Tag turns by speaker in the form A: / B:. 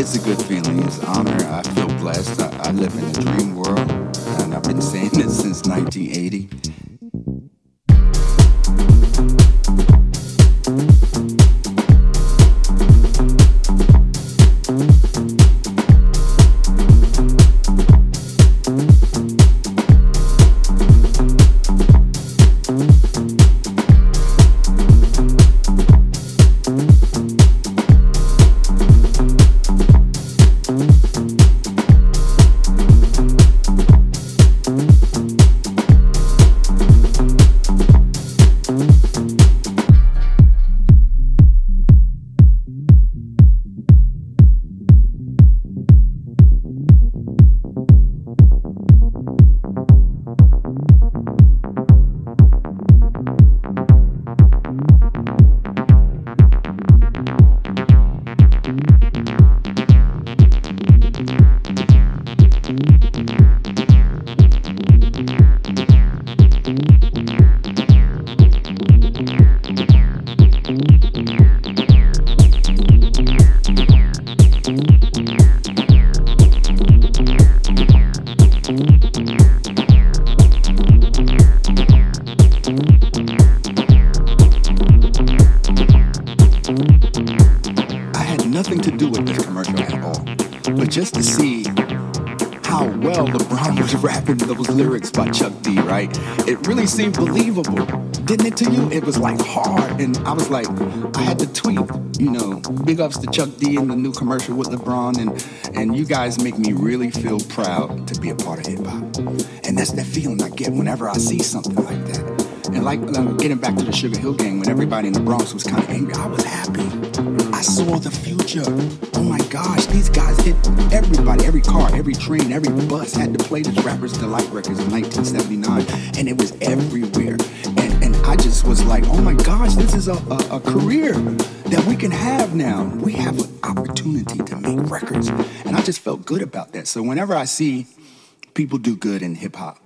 A: It's a good feeling. It's honor. I feel blessed. I, I live in a dream world, and I've been saying this since 1980. Seemed believable, didn't it to you? It was like hard, and I was like, I had to tweet, you know, big ups to Chuck D in the new commercial with LeBron, and and you guys make me really feel proud to be a part of hip hop, and that's the feeling I get whenever I see something like that. And like um, getting back to the Sugar Hill Gang, when everybody in the Bronx was kind of angry, I was happy. I saw the future. Oh my gosh, these guys hit everybody, every car, every train, every bus had to play this Rappers Delight records in 1979, and it was everywhere. And, and I just was like, oh my gosh, this is a, a, a career that we can have now. We have an opportunity to make records. And I just felt good about that. So whenever I see people do good in hip hop,